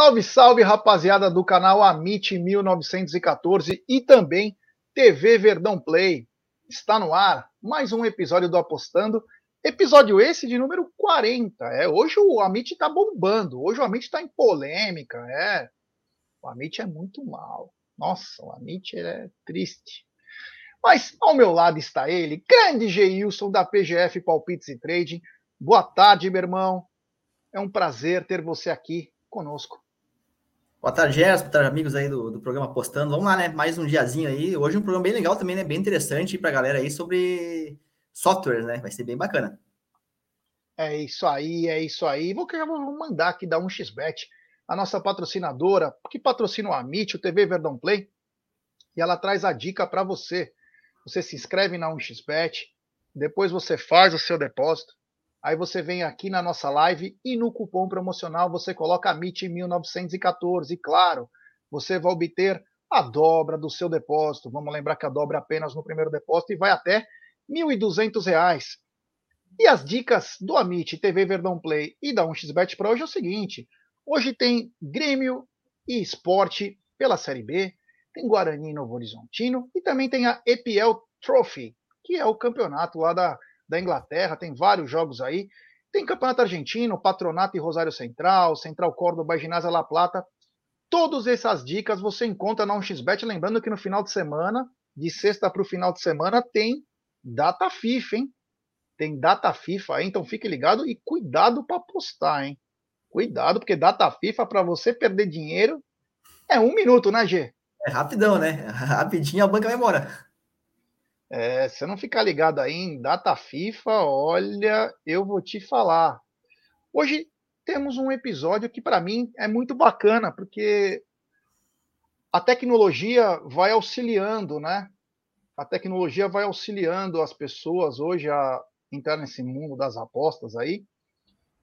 Salve, salve, rapaziada do canal Amit 1914 e também TV Verdão Play. Está no ar mais um episódio do Apostando. Episódio esse de número 40. É, hoje o Amit está bombando. Hoje o Amit está em polêmica. É. O Amit é muito mal. Nossa, o Amit é triste. Mas ao meu lado está ele, grande Geilson da PGF Palpites e Trading. Boa tarde, meu irmão. É um prazer ter você aqui conosco. Boa tarde, Gerson, boa tarde, amigos aí do, do programa Postando. Vamos lá, né? Mais um diazinho aí. Hoje um programa bem legal também, né? Bem interessante para a galera aí sobre softwares, né? Vai ser bem bacana. É isso aí, é isso aí. Vou, vou mandar aqui da 1xBet, a nossa patrocinadora, que patrocina o Amit, o TV Verdão Play, e ela traz a dica para você. Você se inscreve na 1xBet, depois você faz o seu depósito, Aí você vem aqui na nossa live e no cupom promocional você coloca MIT1914. E claro, você vai obter a dobra do seu depósito. Vamos lembrar que a dobra é apenas no primeiro depósito e vai até R$ 1.200. E as dicas do Amit, TV Verdão Play e da 1xBet para hoje é o seguinte: hoje tem Grêmio e Esporte pela Série B, tem Guarani Novo Horizontino e também tem a EPL Trophy, que é o campeonato lá da da Inglaterra, tem vários jogos aí. Tem Campeonato Argentino, Patronato e Rosário Central, Central Córdoba Ginásio La Plata. Todas essas dicas você encontra na 1xBet. Lembrando que no final de semana, de sexta para o final de semana, tem data FIFA, hein? Tem data FIFA aí, então fique ligado e cuidado para apostar, hein? Cuidado, porque data FIFA para você perder dinheiro é um minuto, né, G? É rapidão, né? Rapidinho a banca vai embora. É, se não ficar ligado aí em data FIFA, olha, eu vou te falar. Hoje temos um episódio que para mim é muito bacana, porque a tecnologia vai auxiliando, né? A tecnologia vai auxiliando as pessoas hoje a entrar nesse mundo das apostas aí.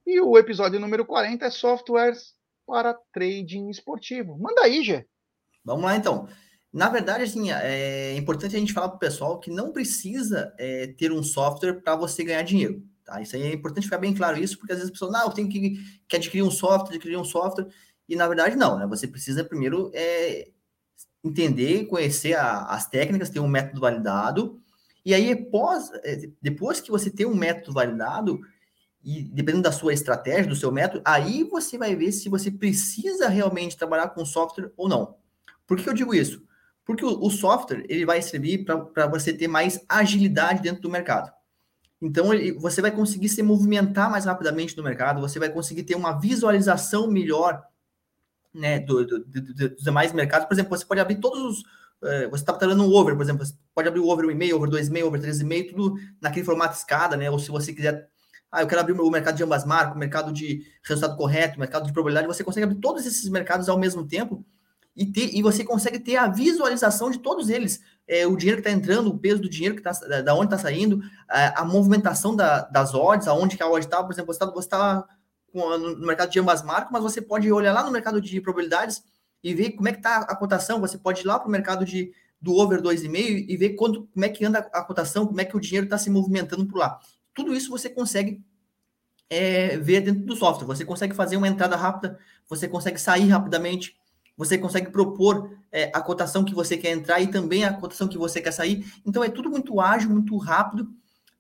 E o episódio número 40 é softwares para trading esportivo. Manda aí, Gê. Vamos lá então. Na verdade, assim, é importante a gente falar para o pessoal que não precisa é, ter um software para você ganhar dinheiro. Tá? Isso aí é importante ficar bem claro isso, porque às vezes a pessoa, não, eu tenho que, que adquirir um software, adquirir um software, e na verdade não, né? Você precisa primeiro é, entender, conhecer a, as técnicas, ter um método validado, e aí após, é, depois que você tem um método validado, e dependendo da sua estratégia, do seu método, aí você vai ver se você precisa realmente trabalhar com software ou não. Por que eu digo isso? Porque o, o software ele vai servir para você ter mais agilidade dentro do mercado. Então, ele, você vai conseguir se movimentar mais rapidamente no mercado, você vai conseguir ter uma visualização melhor né, do, do, do, dos demais mercados. Por exemplo, você pode abrir todos os. Uh, você está trabalhando um over, por exemplo, você pode abrir o over 1,5, over 2,5, over 3,5, tudo naquele formato escada, né? Ou se você quiser. Ah, eu quero abrir o mercado de ambas marcas, o mercado de resultado correto, o mercado de probabilidade. Você consegue abrir todos esses mercados ao mesmo tempo e, ter, e você consegue ter a visualização de todos eles. É, o dinheiro que está entrando, o peso do dinheiro que está, da onde está saindo, a, a, movimentação da, das odds, aonde que a odd está, por exemplo, você está tá no mercado de ambas marcas, mas você pode olhar lá no mercado de probabilidades e ver como é que está a cotação. Você pode ir lá para o mercado de, do over 2,5 e ver quanto, como é que anda a cotação, como é que o dinheiro está se movimentando por lá. Tudo isso você consegue é, ver dentro do software. Você consegue fazer uma entrada rápida, você consegue sair rapidamente, você consegue propor é, a cotação que você quer entrar e também a cotação que você quer sair. Então é tudo muito ágil, muito rápido,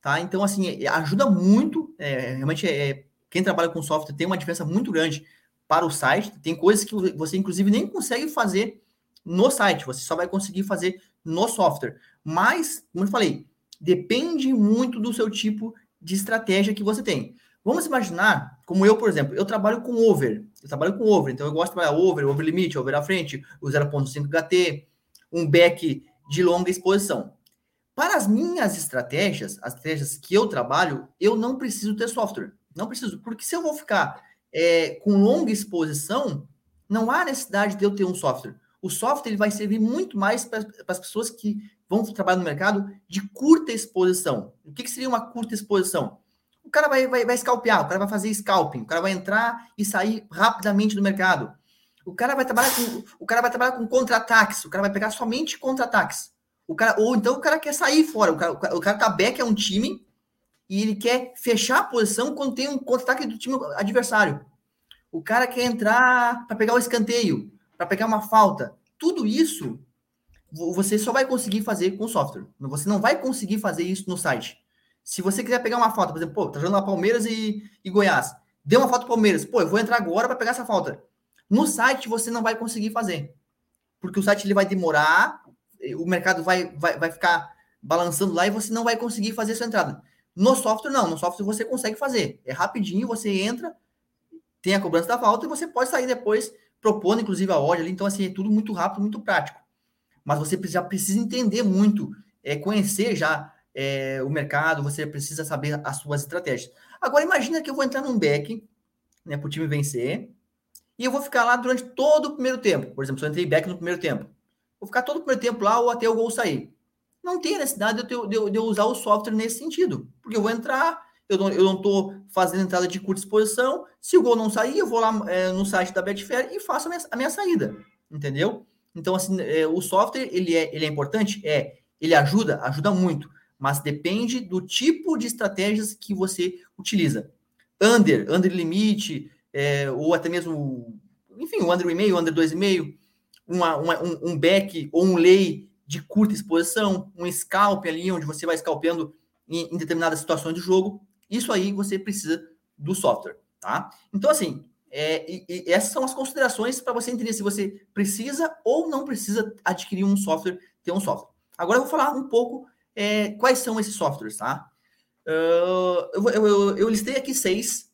tá? Então, assim, é, ajuda muito. É, realmente, é, quem trabalha com software tem uma diferença muito grande para o site. Tem coisas que você, inclusive, nem consegue fazer no site, você só vai conseguir fazer no software. Mas, como eu falei, depende muito do seu tipo de estratégia que você tem. Vamos imaginar, como eu, por exemplo, eu trabalho com over. Eu trabalho com over, então eu gosto de trabalhar over, over limite, over à frente, o 0.5 HT, um back de longa exposição. Para as minhas estratégias, as estratégias que eu trabalho, eu não preciso ter software. Não preciso, porque se eu vou ficar é, com longa exposição, não há necessidade de eu ter um software. O software ele vai servir muito mais para as pessoas que vão trabalhar no mercado de curta exposição. O que, que seria uma curta exposição? Cara vai, vai, vai scalpear, o cara vai fazer scalping, o cara vai entrar e sair rapidamente do mercado. O cara vai trabalhar com, o cara vai trabalhar com contra-ataques, o cara vai pegar somente contra-ataques. O cara, ou então o cara quer sair fora, o cara, o cara tá back é um time e ele quer fechar a posição quando tem um contra-ataque do time adversário. o cara quer entrar para pegar o escanteio, para pegar uma falta. Tudo isso você só vai conseguir fazer com software. Você não vai conseguir fazer isso no site. Se você quiser pegar uma falta, por exemplo, pô, tá jogando a Palmeiras e, e Goiás, deu uma falta Palmeiras, pô, eu vou entrar agora para pegar essa falta. No site você não vai conseguir fazer, porque o site ele vai demorar, o mercado vai, vai, vai ficar balançando lá e você não vai conseguir fazer essa entrada. No software, não. No software você consegue fazer. É rapidinho, você entra, tem a cobrança da falta e você pode sair depois propondo, inclusive, a ordem ali. Então, assim, é tudo muito rápido, muito prático. Mas você já precisa entender muito, é, conhecer já é, o mercado, você precisa saber as suas estratégias. Agora, imagina que eu vou entrar num back, né, para o time vencer, e eu vou ficar lá durante todo o primeiro tempo. Por exemplo, se eu entrei back no primeiro tempo, vou ficar todo o primeiro tempo lá ou até o gol sair não tem necessidade de eu, eu, de eu, usar o software nesse sentido. Porque eu vou entrar, eu não, eu não tô fazendo entrada de curta exposição. Se o gol não sair, eu vou lá é, no site da Betfair e faço a minha, a minha saída. Entendeu? Então, assim, é, o software, ele é, ele é importante? É. Ele ajuda? Ajuda muito. Mas depende do tipo de estratégias que você utiliza. Under, under limite, é, ou até mesmo, enfim, o under 1,5, under 2,5, uma, uma, um, um back ou um lay de curta exposição, um scalp ali, onde você vai scalpeando em, em determinadas situações do jogo. Isso aí você precisa do software, tá? Então, assim, é, e, e essas são as considerações para você entender se você precisa ou não precisa adquirir um software, ter um software. Agora eu vou falar um pouco é, quais são esses softwares, tá? Uh, eu, eu, eu, eu, listei aqui seis.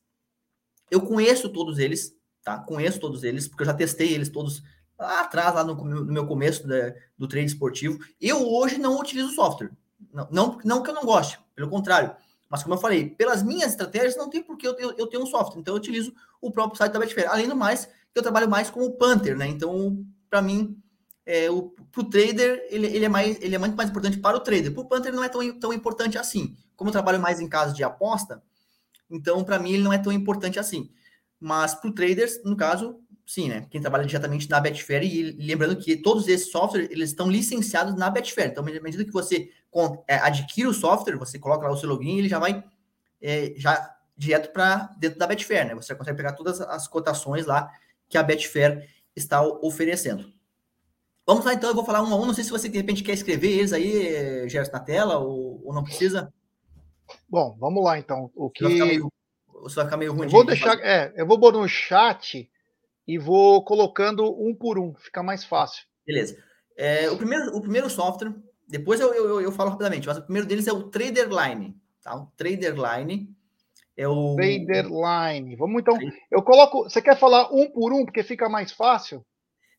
Eu conheço todos eles, tá? Conheço todos eles, porque eu já testei eles todos lá atrás, lá no, no meu começo da, do trade esportivo. Eu hoje não utilizo software. Não, não, não que eu não goste, pelo contrário. Mas como eu falei, pelas minhas estratégias não tem por que eu, eu, eu ter um software. Então eu utilizo o próprio site da Betfair. Além do mais, eu trabalho mais como Panther, né? Então, para mim, é, o pro trader, ele, ele, é mais, ele é muito mais importante para o trader. Para o Panther não é tão, tão importante assim. Como eu trabalho mais em casos de aposta, então para mim ele não é tão importante assim. Mas para o traders, no caso, sim, né? Quem trabalha diretamente na Betfair e lembrando que todos esses softwares eles estão licenciados na Betfair. Então, à medida que você é, adquire o software, você coloca lá o seu login, ele já vai é, já direto para dentro da Betfair, né? Você consegue pegar todas as cotações lá que a Betfair está oferecendo. Vamos lá, então, eu vou falar um a um. Não sei se você de repente quer escrever eles aí, Gerson, na tela ou, ou não precisa. Bom, vamos lá então. O que você vai ficar meio, vai ficar meio ruim. Eu vou deixar, é, eu vou pôr no chat e vou colocando um por um, fica mais fácil. Beleza. É, o, primeiro, o primeiro software, depois eu, eu, eu falo rapidamente, mas o primeiro deles é o Traderline. Tá? O Traderline é o. Traderline. Vamos então. Eu coloco. Você quer falar um por um, porque fica mais fácil?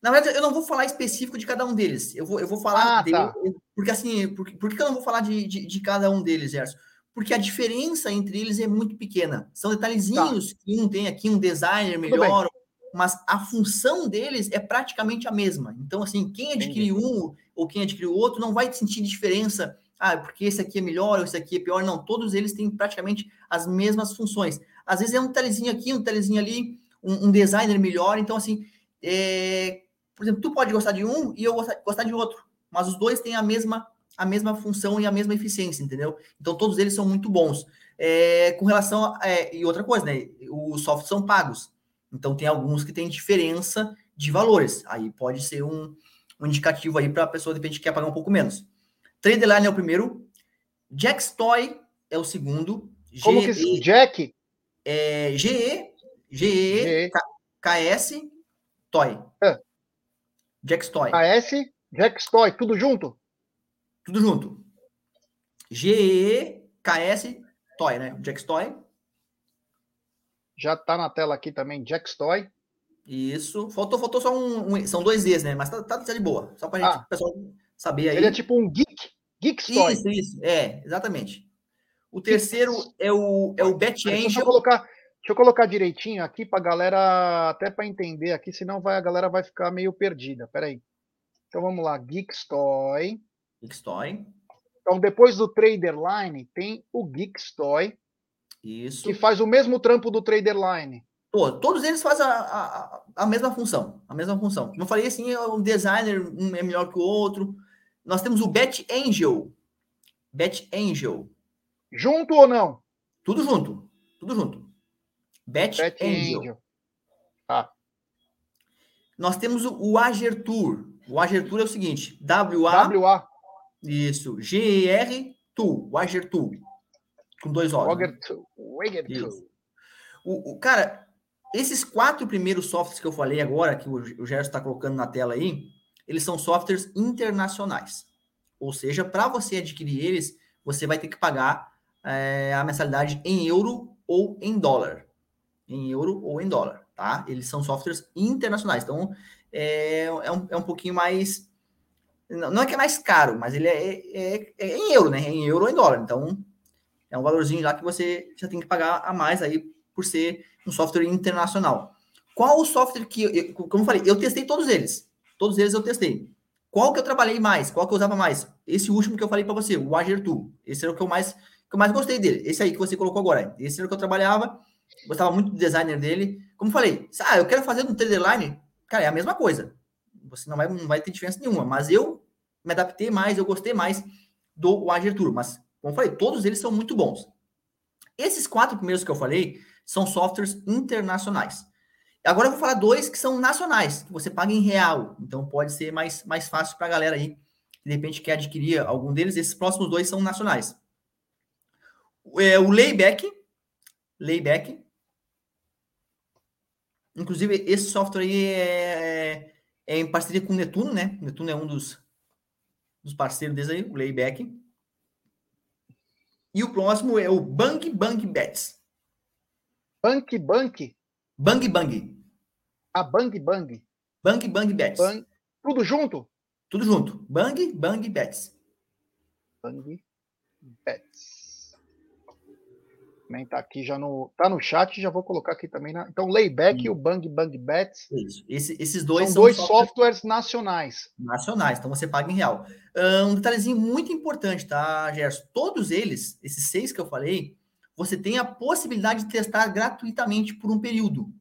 Na verdade, eu não vou falar específico de cada um deles. Eu vou, eu vou falar ah, tá. porque assim, por, por que eu não vou falar de, de, de cada um deles, Gerson? Porque a diferença entre eles é muito pequena. São detalhezinhos tá. que um tem aqui, um designer melhor, mas a função deles é praticamente a mesma. Então, assim, quem adquire um ou quem adquire o outro não vai sentir diferença. Ah, porque esse aqui é melhor ou esse aqui é pior. Não, todos eles têm praticamente as mesmas funções. Às vezes é um telezinho aqui, um telezinho ali, um, um designer melhor. Então, assim, é... por exemplo, tu pode gostar de um e eu gostar, gostar de outro, mas os dois têm a mesma a mesma função e a mesma eficiência, entendeu? Então todos eles são muito bons. É, com relação a, é, e outra coisa, né? Os softwares são pagos. Então, tem alguns que têm diferença de valores. Aí pode ser um, um indicativo aí para a pessoa, de repente, que quer pagar um pouco menos. Tradeline é o primeiro. Jackstoy é o segundo. Como G que Jack? É, GE, GE, KS, Toy. É. Jackstoy. KS, Jackstoy, tudo junto? Tudo junto. GE, KS, Toy, né? Jackstoy. Já está na tela aqui também, Jackstoy. Isso. Faltou, faltou só um, um, São dois Ds, né? Mas tá, tá, tá de boa. Só para ah, o pessoal saber aí. Ele é tipo um geek. Geekstoy. Isso, isso. É, exatamente. O terceiro é o, é o Bet Angel. Deixa eu colocar, deixa eu colocar direitinho aqui para a galera, até para entender aqui, senão vai, a galera vai ficar meio perdida. Peraí. Então vamos lá, Geekstoy. Geekstoy. Então depois do Traderline tem o Geekstoy. Isso. Que faz o mesmo trampo do Traderline. Todos eles fazem a, a, a, mesma função. A mesma função. Como eu falei assim, é designer um é melhor que o outro. Nós temos o Bet Angel. Bet Angel. Junto ou não? Tudo junto. Tudo junto. Bet, Bet Angel. Angel. Ah. Nós temos o, o Agertur. O Agertur é o seguinte: W-A. WA. Isso. G-E-R Tu. O Agertur. Com dois O's. né? O, o- cara, esses quatro primeiros softwares que eu falei agora, que o, o Gerson está colocando na tela aí, eles são softwares internacionais. Ou seja, para você adquirir eles, você vai ter que pagar é, a mensalidade em euro ou em dólar. Em euro ou em dólar, tá? Eles são softwares internacionais. Então, é, é, um, é um pouquinho mais. Não é que é mais caro, mas ele é, é- é em euro, né? É em euro ou em dólar. Então, é um valorzinho lá que você já tem que pagar a mais aí por ser um software internacional. Qual o software que, eu, como eu falei, eu testei todos eles. Todos eles eu testei. Qual que eu trabalhei mais? Qual que eu usava mais? Esse último que eu falei para você, o Agertu. Esse era o que eu mais que eu mais gostei dele. Esse aí que você colocou agora. Esse era o que eu trabalhava. Gostava muito do designer dele. Como falei, ah, eu quero fazer no Traderline. Cara, é a mesma coisa. Você não vai, não vai ter diferença nenhuma. Mas eu me adaptei mais, eu gostei mais do Agertur. Mas, como falei, todos eles são muito bons. Esses quatro primeiros que eu falei são softwares internacionais. Agora eu vou falar dois que são nacionais, que você paga em real. Então pode ser mais, mais fácil para a galera aí, que de repente quer adquirir algum deles. Esses próximos dois são nacionais. É, o Layback. Layback. Inclusive, esse software aí é, é em parceria com o Netuno, né? O Netuno é um dos, dos parceiros deles aí, o Layback. E o próximo é o Bang Bang Bets. Bang Bang. Bang Bang. A Bang Bang. Bang Bang Bets. Bang. Tudo junto? Tudo junto. Bang Bang Bets. Bang Bets. Também tá aqui já no. Tá no chat, já vou colocar aqui também. Na, então, Layback e o Bang Bang Bets Isso. Esse- esses dois são são, dois softwares softwares nacionais. nacionais, então você paga em real. Um detalhezinho muito importante, tá, Gerson? Todos eles, esses seis que eu falei, você tem a possibilidade de testar gratuitamente por um período.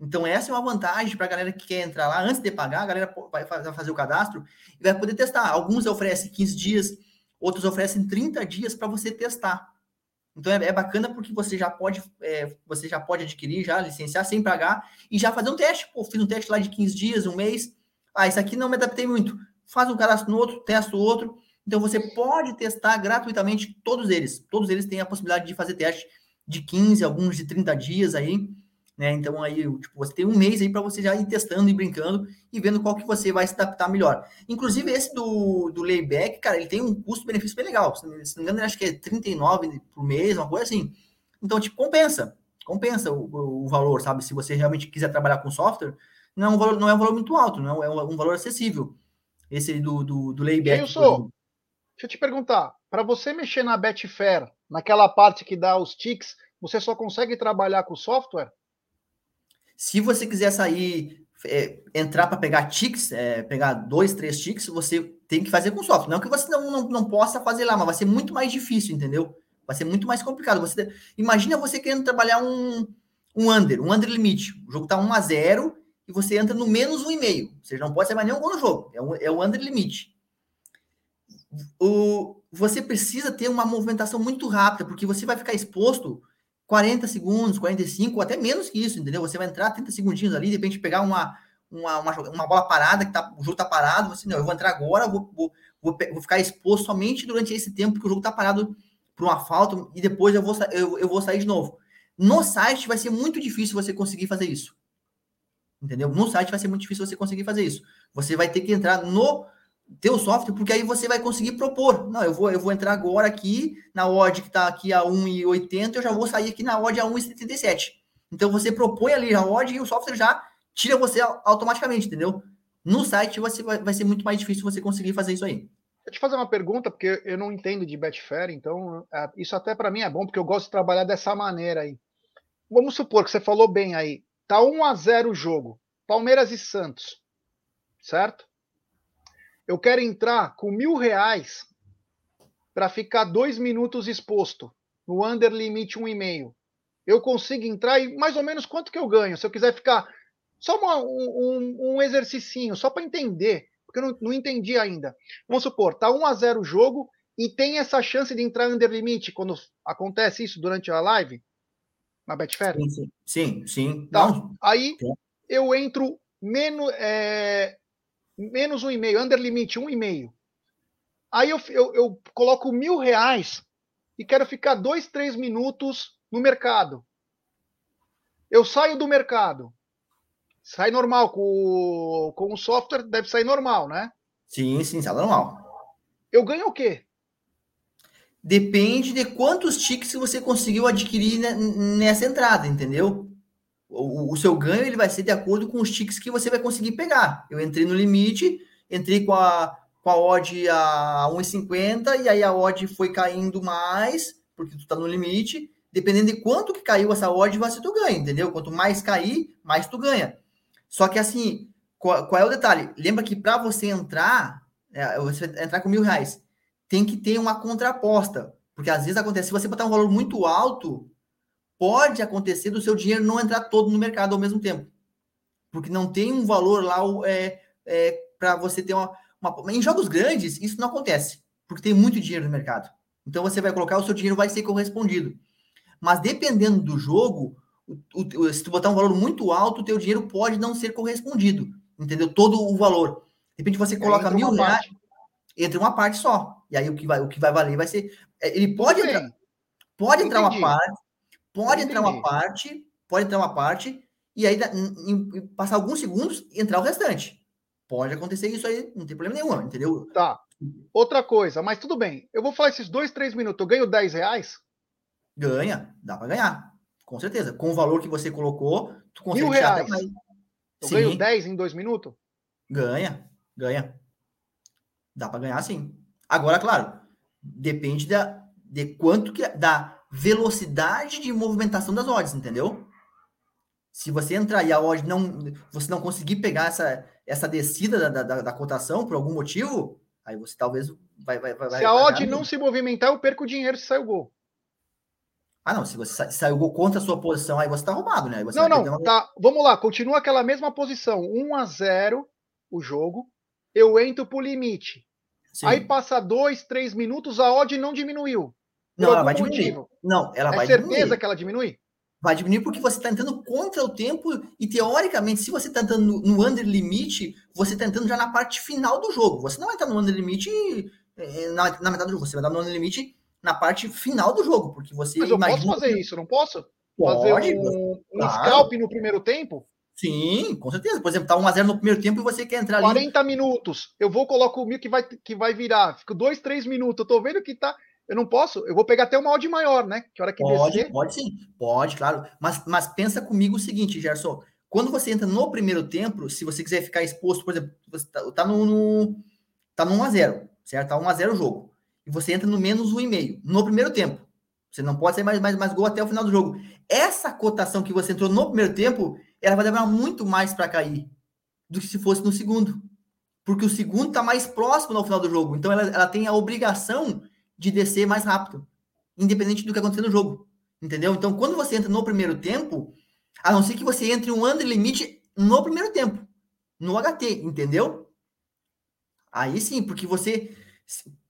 Então, essa é uma vantagem para a galera que quer entrar lá antes de pagar, a galera vai fazer o cadastro e vai poder testar. Alguns oferecem 15 dias, outros oferecem 30 dias para você testar. Então é, é bacana porque você já pode é, você já pode adquirir, já licenciar sem pagar e já fazer um teste. Pô, fiz um teste lá de 15 dias, um mês. Ah, isso aqui não me adaptei muito. Faz um cadastro no outro, testa o outro. Então você pode testar gratuitamente todos eles. Todos eles têm a possibilidade de fazer teste de 15, alguns de 30 dias aí, né? Então aí, tipo, você tem um mês aí para você já ir testando e brincando e vendo qual que você vai se adaptar melhor. Inclusive esse do, do layback, cara, ele tem um custo-benefício bem legal. Se não me engano, eu acho que é 39 por mês, uma coisa assim. Então, tipo, compensa. Compensa o, o- valor, sabe? Se você realmente quiser trabalhar com software, não é um valor, não é um valor muito alto, não é um, é um valor acessível. Esse do, do, do layback. exemplo. Deixa eu te perguntar, para você mexer na Betfair, naquela parte que dá os ticks, você só consegue trabalhar com software? Se você quiser sair, é, entrar para pegar ticks, é, pegar dois, três ticks, você tem que fazer com software. Não que você não, não, não possa fazer lá, mas vai ser muito mais difícil, entendeu? Vai ser muito mais complicado. Você imagina você querendo trabalhar um, um under, um under limite. O jogo tá 1 a 0 e você entra no menos 1,5. Você não pode ser mais nenhum gol no jogo. É, um, é o under limite. O, você precisa ter uma movimentação muito rápida, porque você vai ficar exposto 40 segundos, 45, ou até menos que isso, entendeu? Você vai entrar 30 segundinhos ali, de repente pegar uma, uma, uma, uma bola parada, que tá, o jogo tá parado, você, não, eu vou entrar agora, vou, vou, vou, vou ficar exposto somente durante esse tempo que o jogo tá parado por uma falta, e depois eu vou, eu, eu vou sair de novo. No site vai ser muito difícil você conseguir fazer isso. Entendeu? No site vai ser muito difícil você conseguir fazer isso. Você vai ter que entrar no teu software, porque aí você vai conseguir propor. Não, eu vou, eu vou entrar agora aqui na odd que está aqui a 1,80, eu já vou sair aqui na odd a 1,77. Então você propõe ali a odd e o software já tira você au- automaticamente, entendeu? No site você vai, vai ser muito mais difícil você conseguir fazer isso aí. Deixa te fazer uma pergunta, porque eu não entendo de Betfair, então é, isso até para mim é bom, porque eu gosto de trabalhar dessa maneira aí. Vamos supor que você falou bem aí, tá 1 a 0 o jogo, Palmeiras e Santos, certo? Eu quero entrar com mil reais para ficar dois minutos exposto no under limite 1,5. Eu consigo entrar e mais ou menos quanto que eu ganho? Se eu quiser ficar só uma- um, um, um exercicinho, só para entender, porque eu não, não entendi ainda. Vamos supor, tá 1 a 0 o jogo e tem essa chance de entrar under limite quando acontece isso durante a live na Betfair. Sim, sim. Sim. Tá. Não, Aí Sim. eu entro menos, é, menos um e meio, under limite, um e meio. Aí eu, eu, eu coloco mil reais e quero ficar dois, três minutos no mercado. Eu saio do mercado. Sai normal. Com, com o software deve sair normal, né? Sim, sim, sai normal. Eu ganho o quê? Depende de quantos tickets você conseguiu adquirir nessa entrada, entendeu? O, seu ganho ele vai ser de acordo com os tickets que você vai conseguir pegar. Eu entrei no limite, entrei com a, com a odd a 1,50 e aí a odd foi caindo mais, porque tu tá no limite. Dependendo de quanto que caiu essa odd, você tu ganha, entendeu? Quanto mais cair, mais tu ganha. Só que assim, qual, qual é o detalhe? Lembra que para você entrar, é, você entrar com mil reais, tem que ter uma contraposta. Porque às vezes acontece, se você botar um valor muito alto, pode acontecer do seu dinheiro não entrar todo no mercado ao mesmo tempo. Porque não tem um valor lá é, é, para você ter uma, uma. Em jogos grandes, isso não acontece, porque tem muito dinheiro no mercado. Então você vai colocar, o seu dinheiro vai ser correspondido. Mas dependendo do jogo, o, o, se tu botar um valor muito alto, o teu dinheiro pode não ser correspondido. Entendeu? Todo o valor. De repente você coloca mil reais, entre uma parte só. E aí o que vai, o que vai valer vai ser. É, ele pode entrar, pode entrar uma parte, pode entrar uma parte, pode entrar uma parte, e aí em, em, passar alguns segundos entrar o restante. Pode acontecer isso aí, não tem problema nenhum, entendeu? Tá. Outra coisa, mas tudo bem. Eu vou falar esses dois, três minutos. Eu ganho 10 reais? Ganha, dá para ganhar. Com certeza. Com o valor que você colocou, tu consegue Mil reais. Eu sim. ganho 10 em dois minutos? Ganha, ganha. Dá para ganhar sim. Agora, claro, depende da, de quanto que da velocidade de movimentação das odds, entendeu? Se você entrar e a odd não você não conseguir pegar essa, essa descida da, da, da cotação por algum motivo, aí você talvez vai vai vai Se a odd não se movimentar, eu perco dinheiro se sair o gol. Ah, não, se você saiu gol contra a sua posição, aí você tá roubado, né? não, não, uma... tá. Vamos lá, continua aquela mesma posição. 1 a 0 o jogo. Eu entro pro limite. Sim. Aí passa dois, três minutos, a odd não diminuiu. Não, ela vai motivo. diminuir. Não, ela é vai certeza diminuir. que ela diminui? Vai diminuir porque você está entrando contra o tempo e, teoricamente, se você está entrando no, no under limite, você está entrando já na parte final do jogo. Você não vai entrar no under limite eh, na, na metade do jogo, você vai estar no under limite na parte final do jogo, porque você Mas eu posso fazer isso, não posso? Pode, fazer um, um claro. scalp no primeiro tempo? Sim, com certeza. Por exemplo, tá 1x0 no primeiro tempo e você quer entrar ali. 40 minutos. Eu vou colocar o mil que vai, que vai virar. Fico 2, 3 minutos. Eu tô vendo que tá. Eu não posso. Eu vou pegar até uma odd maior, né? Que hora que pode, descer. Pode sim. Pode, claro. Mas, mas pensa comigo o seguinte, Gerson. Quando você entra no primeiro tempo, se você quiser ficar exposto, por exemplo, você tá, tá no, no. Tá no 1x0, certo? Tá 1x0 o jogo e você entra no menos 1,5 no primeiro tempo. Você não pode sair mais, mais, mais gol até o final do jogo. Essa cotação que você entrou no primeiro tempo, ela vai demorar muito mais para cair do que se fosse no segundo. Porque o segundo está mais próximo no final do jogo. Então ela, ela tem a obrigação de descer mais rápido, independente do que acontecer no jogo. Entendeu? Então, quando você entra no primeiro tempo, a não ser que você entre um under limite no primeiro tempo, no HT, entendeu? Aí sim, porque você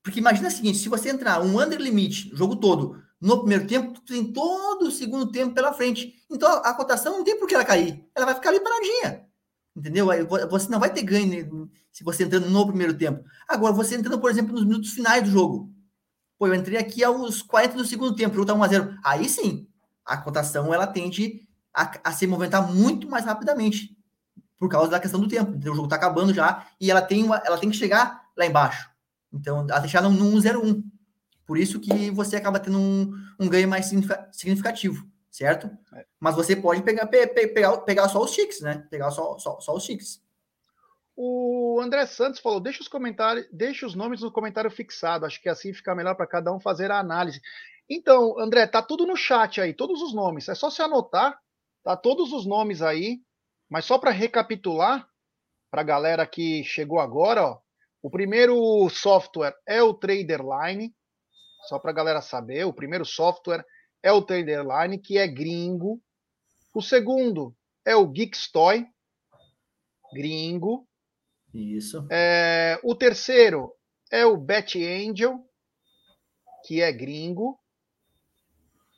porque imagina o seguinte: se você entrar um under limite, jogo todo, no primeiro tempo, tu tem todo o segundo tempo pela frente. Então a cotação não tem por que ela cair. Ela vai ficar ali paradinha. Entendeu? Você não vai ter ganho se você entrando no primeiro tempo. Agora, você entrando, por exemplo, nos minutos finais do jogo. Pô, eu entrei aqui aos 40 do segundo tempo, o jogo tá 1x0. Aí sim, a cotação ela tende a, a, se movimentar muito mais rapidamente. Por causa da questão do tempo. O jogo tá acabando já e ela tem, uma, ela tem que chegar lá embaixo. Então, a deixar no 101. Por isso que você acaba tendo um, um ganho mais significativo, certo? É. Mas você pode pegar, pe, pe, pegar, pegar só os ticks, né? Pegar só, só, só os ticks. O André Santos falou: deixa os comentários, deixa os nomes no comentário fixado. Acho que assim fica melhor para cada um fazer a análise. Então, André, tá tudo no chat aí, todos os nomes. É só se anotar, tá todos os nomes aí. Mas só para recapitular, para a galera que chegou agora, ó, o primeiro software é o Traderline, só para a galera saber. O primeiro software é o Traderline, que é gringo. O segundo é o Geekstoy, gringo. Isso. É, o terceiro é o Bet Angel, que é gringo.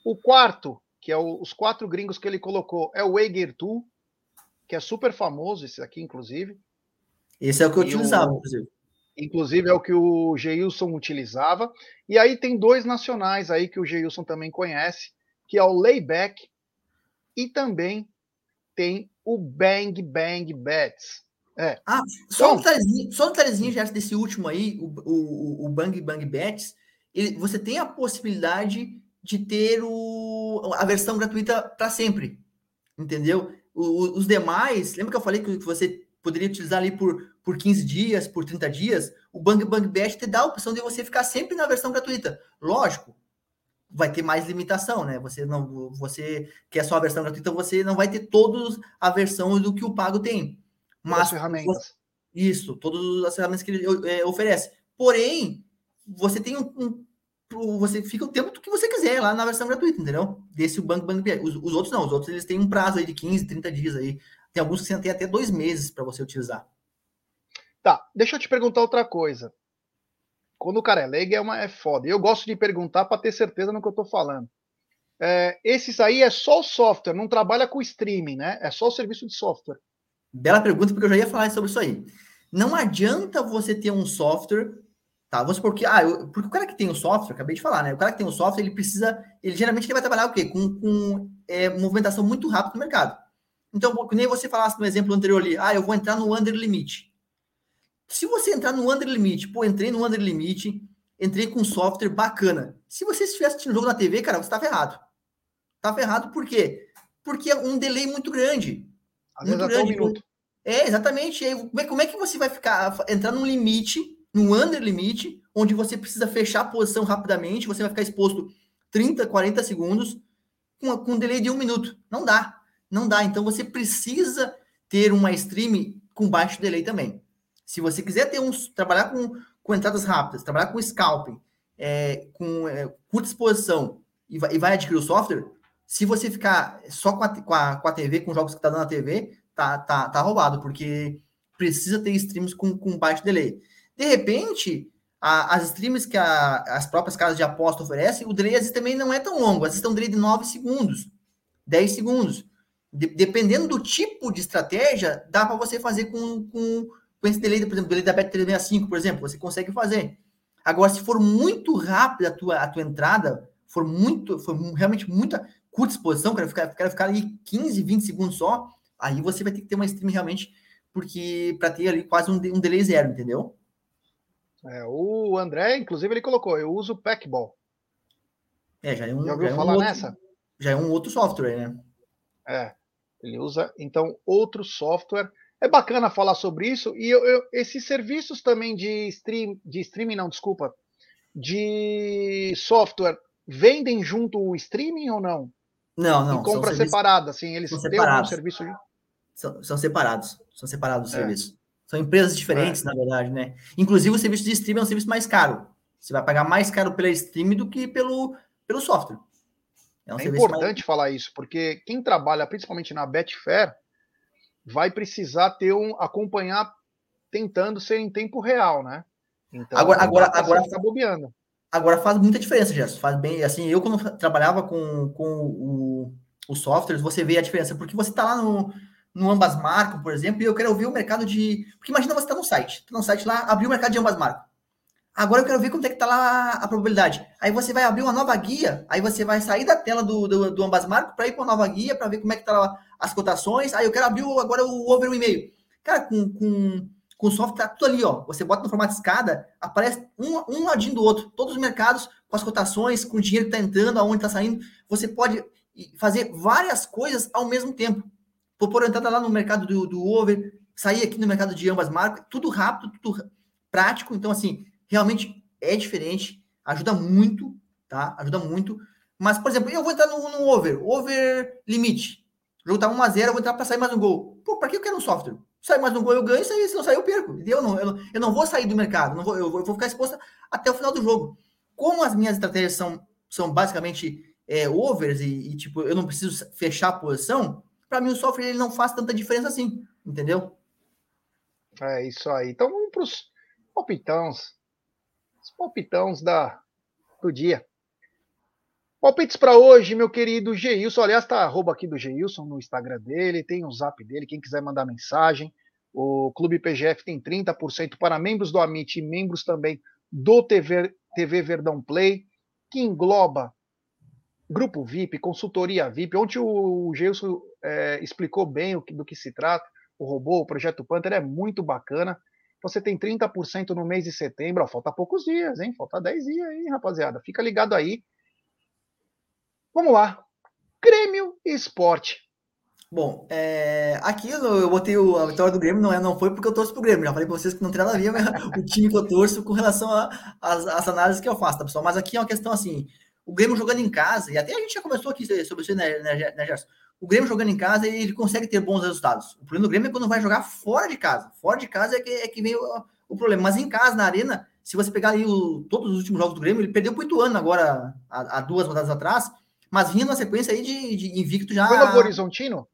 O quarto, que é o, os quatro gringos que ele colocou, é o Wager2, que é super famoso, esse aqui, inclusive. Esse é o que eu utilizava, o, inclusive. Inclusive é o que o Geilson utilizava. E aí tem dois nacionais aí que o Geilson também conhece, que é o Layback e também tem o Bang Bang Bets. É. Ah, só então, um detalhezinho, só um detalhezinho já desse último aí, o, o, o Bang Bang Bets, ele, você tem a possibilidade de ter o, a versão gratuita para sempre, entendeu? O, os demais, lembra que eu falei que você poderia utilizar ali por, por 15 dias, por 30 dias? O Bang Bang Bet te dá a opção de você ficar sempre na versão gratuita. Lógico, vai ter mais limitação, né? Você não, você quer só a versão gratuita, você não vai ter todos a versão do que o pago tem. Mas as ferramentas. Isso, todas as ferramentas que ele é, oferece. Porém, você tem um, um, você fica o tempo que você quiser lá na versão gratuita, entendeu? Desse o Banco Banco os, os, outros não, os outros eles têm um prazo aí de 15, 30 dias aí. Tem alguns que têm até dois meses para você utilizar. Tá, deixa eu te perguntar outra coisa. Quando o cara é leigo é, uma, é foda. Eu gosto de perguntar para ter certeza no que eu tô falando. É, esses aí é só o software, não trabalha com streaming, né? É só o serviço de software. Bela pergunta, porque eu já ia falar sobre isso aí. Não adianta você ter um software, tá? Vamos supor que, ah, eu, porque o cara que tem o software, acabei de falar, né? O cara que tem o software, ele precisa, ele geralmente ele vai trabalhar o quê? Com, com é, movimentação muito rápida no mercado. Então, nem você falasse no exemplo anterior ali, ah, eu vou entrar no under limit. Se você entrar no under limit, pô, entrei no under limit, entrei com um software bacana. Se você estivesse assistindo jogo na TV, cara, você tá ferrado. Tá ferrado por quê? Porque é um delay muito grande. Às muito grande. Um minuto. É, exatamente. Como é, como é que você vai ficar, entrar num limite, num under limite, onde você precisa fechar a posição rapidamente, você vai ficar exposto 30, 40 segundos com, com um delay de um minuto. Não dá. Não dá. Então você precisa ter uma stream com baixo delay também. Se você quiser ter uns, trabalhar com, com entradas rápidas, trabalhar com scalping, é, com é, curta exposição e vai, e vai adquirir o software, se você ficar só com a, com a, com a TV, com jogos que está dando na TV, tá, tá, tá roubado, porque precisa ter streams com, com baixo delay. De repente, a, as streams que a, as próprias casas de aposta oferecem, o delay às vezes também não é tão longo, às vezes tem um delay de 9 segundos, 10 segundos. De, dependendo do tipo de estratégia, dá para você fazer com, com, com esse delay, por exemplo, delay da Bet365, por exemplo, você consegue fazer. Agora, se for muito rápida a tua, a tua entrada, for muito, for realmente muita, curta exposição, quero ficar, quero ficar ali 15, 20 segundos só, aí você vai ter que ter uma stream realmente, porque para ter ali quase um, um delay zero, entendeu? É, o André, inclusive, ele colocou, eu uso Packball. É, já é um, já já é falar um nessa? Outro, já é um outro software, né? É, ele usa, então, outro software. É bacana falar sobre isso, e eu, eu, esses serviços também de stream, de streaming, não, desculpa, de software, vendem junto o streaming ou não? Não, não. Em compra serviços... separada, assim, eles têm um serviço de... São, são, separados, são separados os é. serviços. São empresas diferentes, é. na verdade, né? Inclusive, o serviço de streaming é um serviço mais caro. Você vai pagar mais caro pela streaming do que pelo, pelo software. É, um é importante mais... falar isso, porque quem trabalha principalmente na Betfair vai precisar ter um acompanhar tentando ser em tempo real, né? Então, agora, agora, agora bobeando. Agora faz muita diferença, Gerson. Faz bem. Assim, eu quando trabalhava com, com o, os softwares, você vê a diferença, porque você está lá no, no ambas marcas, por exemplo, e eu quero ver o mercado de. Porque imagina você está no site, tá no site lá, abriu o mercado de ambas marcas. Agora eu quero ver como é que está lá a probabilidade. Aí você vai abrir uma nova guia, aí você vai sair da tela do, do, do ambas marcas para ir para uma nova guia para ver como é que está as cotações. Aí eu quero abrir agora o over um e-mail. Cara, com, com com o software, tá tudo ali, ó. Você bota no formato escada, aparece um, um ladinho do outro. Todos os mercados, com as cotações, com o dinheiro que está entrando, aonde está saindo. Você pode fazer várias coisas ao mesmo tempo. Por entrada lá no mercado do, do over, sair aqui no mercado de ambas marcas, tudo rápido, tudo prático. Então, assim, realmente é diferente, ajuda muito, tá? Ajuda muito. Mas, por exemplo, eu vou entrar no, no over, over limite. O jogo tá 1x0, eu vou entrar para sair mais um gol. Pô, para que eu quero um software? Sai mais um gol, eu ganho, se não sair, eu perco. Eu não, eu, não, eu não vou sair do mercado, não vou, eu, vou, eu vou ficar exposto até o final do jogo. Como as minhas estratégias são, são basicamente é, overs e, e, tipo, eu não preciso fechar a posição, para mim o software ele não faz tanta diferença assim, entendeu? É isso aí. Então vamos para os palpitãos. Os palpitãos da, do dia. Palpites para hoje, meu querido Geilson. Aliás, tá arroba aqui do Geilson no Instagram dele, tem o zap dele, quem quiser mandar mensagem. O Clube PGF tem 30% para membros do Amit e membros também do TV, TV Verdão Play, que engloba grupo VIP, consultoria VIP. Ontem o Geilson é, explicou bem que, do que se trata. O robô, o projeto Panther é muito bacana. Você tem 30% no mês de setembro. Ó, falta poucos dias, hein? Falta 10 dias aí, rapaziada. Fica ligado aí Vamos lá. Grêmio e Esporte. Bom, é, aqui eu, botei o, a vitória do Grêmio, não, é, não foi porque eu torço pro Grêmio. Já falei para vocês que não tem nada a ver o time que eu torço com relação às análises que eu faço, tá, pessoal? Mas aqui é uma questão assim: o Grêmio jogando em casa, e até a gente já começou aqui sobre isso, né, né, né Gerson? O Grêmio jogando em casa, ele consegue ter bons resultados. O problema do Grêmio é quando vai jogar fora de casa. Fora de casa é que, é que vem o, o problema. Mas em casa, na arena, se você pegar ali o, todos os últimos jogos do Grêmio, ele perdeu pro Ituano agora, há duas rodadas atrás mas vinha na sequência aí de, de invicto já. Foi no Horizontino?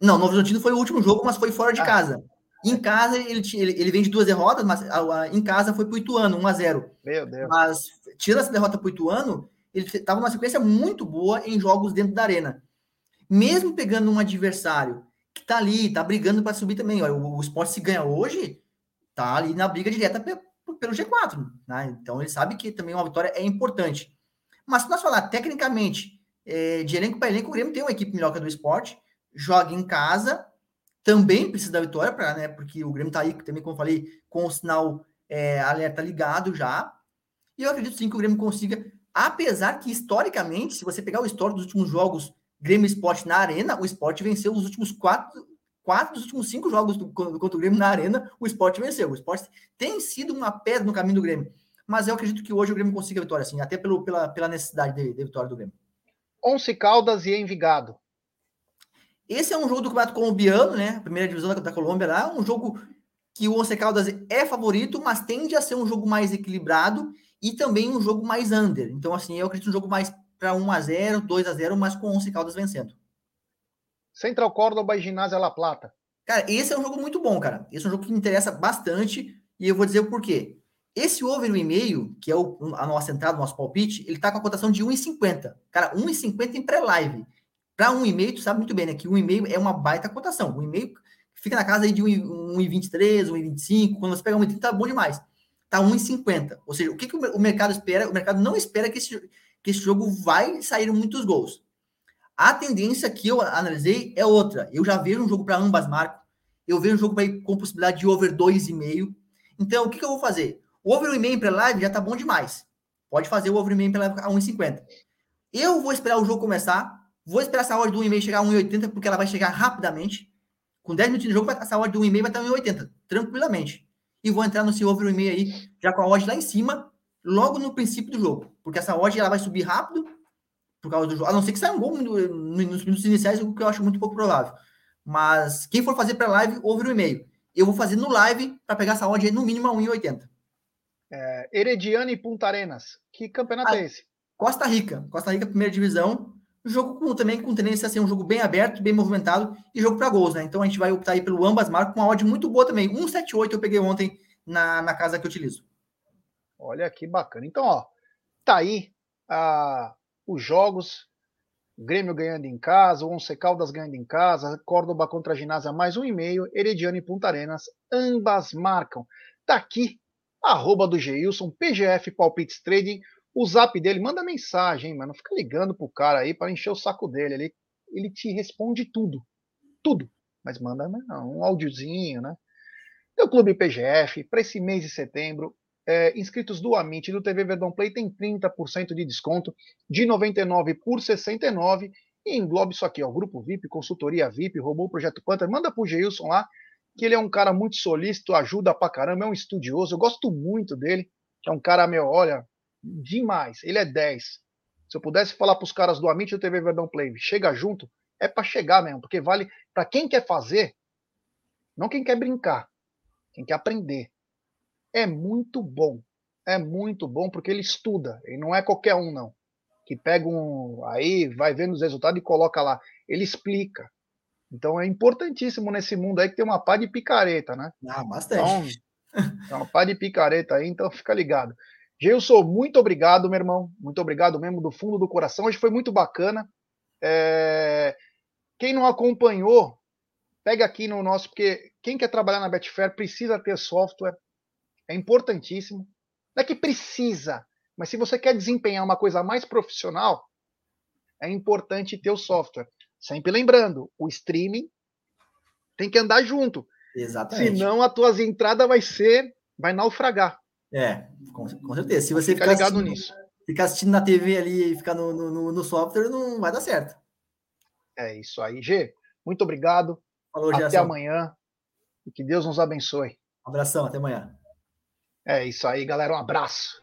Não, no Horizontino foi o último jogo, mas foi fora de ah. casa. Em casa, ele, ele, ele vem de duas derrotas, mas a, a, em casa foi pro Ituano, 1x0. Meu Deus. Mas, tirando essa derrota pro Ituano, ele estava numa sequência muito boa em jogos dentro da arena. Mesmo pegando um adversário que tá ali, tá brigando para subir também. Olha, o, o Sport se ganha hoje, tá ali na briga direta pelo G4. Né? Então ele sabe que também uma vitória é importante. Mas se nós falar tecnicamente é, de elenco para elenco, o Grêmio tem uma equipe melhor que a do esporte, joga em casa, também precisa da vitória, pra, né, porque o Grêmio está aí, também, como eu falei, com o sinal é, alerta ligado já. E eu acredito sim que o Grêmio consiga, apesar que historicamente, se você pegar o histórico dos últimos jogos Grêmio Esporte na Arena, o Esporte venceu os últimos quatro, quatro dos últimos cinco jogos do, contra o Grêmio na Arena, o Esporte venceu. O Esporte tem sido uma pedra no caminho do Grêmio mas eu acredito que hoje o Grêmio consiga a vitória, assim, até pelo, pela, pela necessidade de, de vitória do Grêmio. Once Caldas e Envigado. Esse é um jogo do Campeonato Colombiano, né? Primeira divisão da, da Colômbia lá, um jogo que o Once Caldas é favorito, mas tende a ser um jogo mais equilibrado e também um jogo mais under. Então, assim, eu acredito um jogo mais para 1 a 0 2 a 0 mas com o Once Caldas vencendo. Central Córdoba e Ginásio La Plata. Cara, esse é um jogo muito bom, cara. Esse é um jogo que me interessa bastante e eu vou dizer o porquê. Esse over no e-mail, que é o, a nossa entrada, o nosso palpite, ele tá com a cotação de 1,50. Cara, 1,50 em pré-live. Para um e-mail, tu sabe muito bem, né? Que um e-mail é uma baita cotação. Um e-mail fica na casa aí de 1,23, 1,25. Quando você pega 1,30, tá bom demais. Tá 1,50. Ou seja, o que, que o mercado espera? O mercado não espera que esse, que esse jogo vai sair muitos gols. A tendência que eu analisei é outra. Eu já vejo um jogo para ambas marcas. Eu vejo um jogo com possibilidade de over 2,5. Então, o que, que eu vou fazer? O over e-mail para live já tá bom demais. Pode fazer o over e-mail para live a 1,50. Eu vou esperar o jogo começar. Vou esperar essa hora do 1,5 chegar a 1,80, porque ela vai chegar rapidamente. Com 10 minutos de jogo, essa hora do 1,5 vai estar 1,80, tranquilamente. E vou entrar no seu over e-mail aí, já com a odd lá em cima, logo no princípio do jogo. Porque essa odd ela vai subir rápido, por causa do jogo. A não ser que saia um gol nos minutos iniciais, o que eu acho muito pouco provável. Mas quem for fazer para live, over o e-mail. Eu vou fazer no live para pegar essa odd aí no mínimo a 1,80. É, Herediano e Punta Arenas. Que campeonato ah, é esse? Costa Rica. Costa Rica, primeira divisão. Jogo com, também com tendência a ser um jogo bem aberto, bem movimentado e jogo para gols, né? Então a gente vai optar aí pelo ambas marcas com uma odd muito boa também. 1,78 eu peguei ontem na, na casa que eu utilizo. Olha que bacana. Então, ó, tá aí ah, os jogos. Grêmio ganhando em casa, Once Caldas ganhando em casa, Córdoba contra a Ginásio mais um e meio, Herediano e Punta Arenas, ambas marcam. Tá aqui arroba do Geilson, PGF Palpites Trading, o zap dele, manda mensagem, hein, mano. Não fica ligando pro cara aí para encher o saco dele. Ele, ele te responde tudo. Tudo. Mas manda né, um áudiozinho, né? Teu Clube PGF, para esse mês de setembro, é, inscritos do Amit e do TV Verdão Play tem 30% de desconto, de 99 por 69 e engloba isso aqui, ó, Grupo VIP, Consultoria VIP, Robô Projeto Panther, manda pro Geilson lá, que ele é um cara muito solícito, ajuda pra caramba, é um estudioso, eu gosto muito dele, é um cara, meu, olha, demais, ele é 10. Se eu pudesse falar pros caras do Amit e do TV Verdão Play, chega junto, é para chegar mesmo, porque vale para quem quer fazer, não quem quer brincar, quem quer aprender. É muito bom, é muito bom porque ele estuda, e não é qualquer um não, que pega um aí, vai vendo os resultados e coloca lá, ele explica, então é importantíssimo nesse mundo aí que tem uma pá de picareta, né? Ah, bastante. Então, uma pá de picareta aí, então fica ligado. Gilson, muito obrigado, meu irmão. Muito obrigado mesmo do fundo do coração. Hoje foi muito bacana. É... Quem não acompanhou, pega aqui no nosso, porque quem quer trabalhar na Betfair precisa ter software. É importantíssimo. Não é que precisa, mas se você quer desempenhar uma coisa mais profissional, é importante ter o software. Sempre lembrando, o streaming tem que andar junto. Exatamente. Senão a tuas entradas vai ser, vai naufragar. É, com, com certeza. Se você ficar ligado nisso. Ficar assistindo na TV ali e ficar no, no, no, software, não vai dar certo. É isso aí. G, muito obrigado. Falou, Até Gerson. amanhã. E que Deus nos abençoe. Um abração, até amanhã. É isso aí, galera. Um abraço.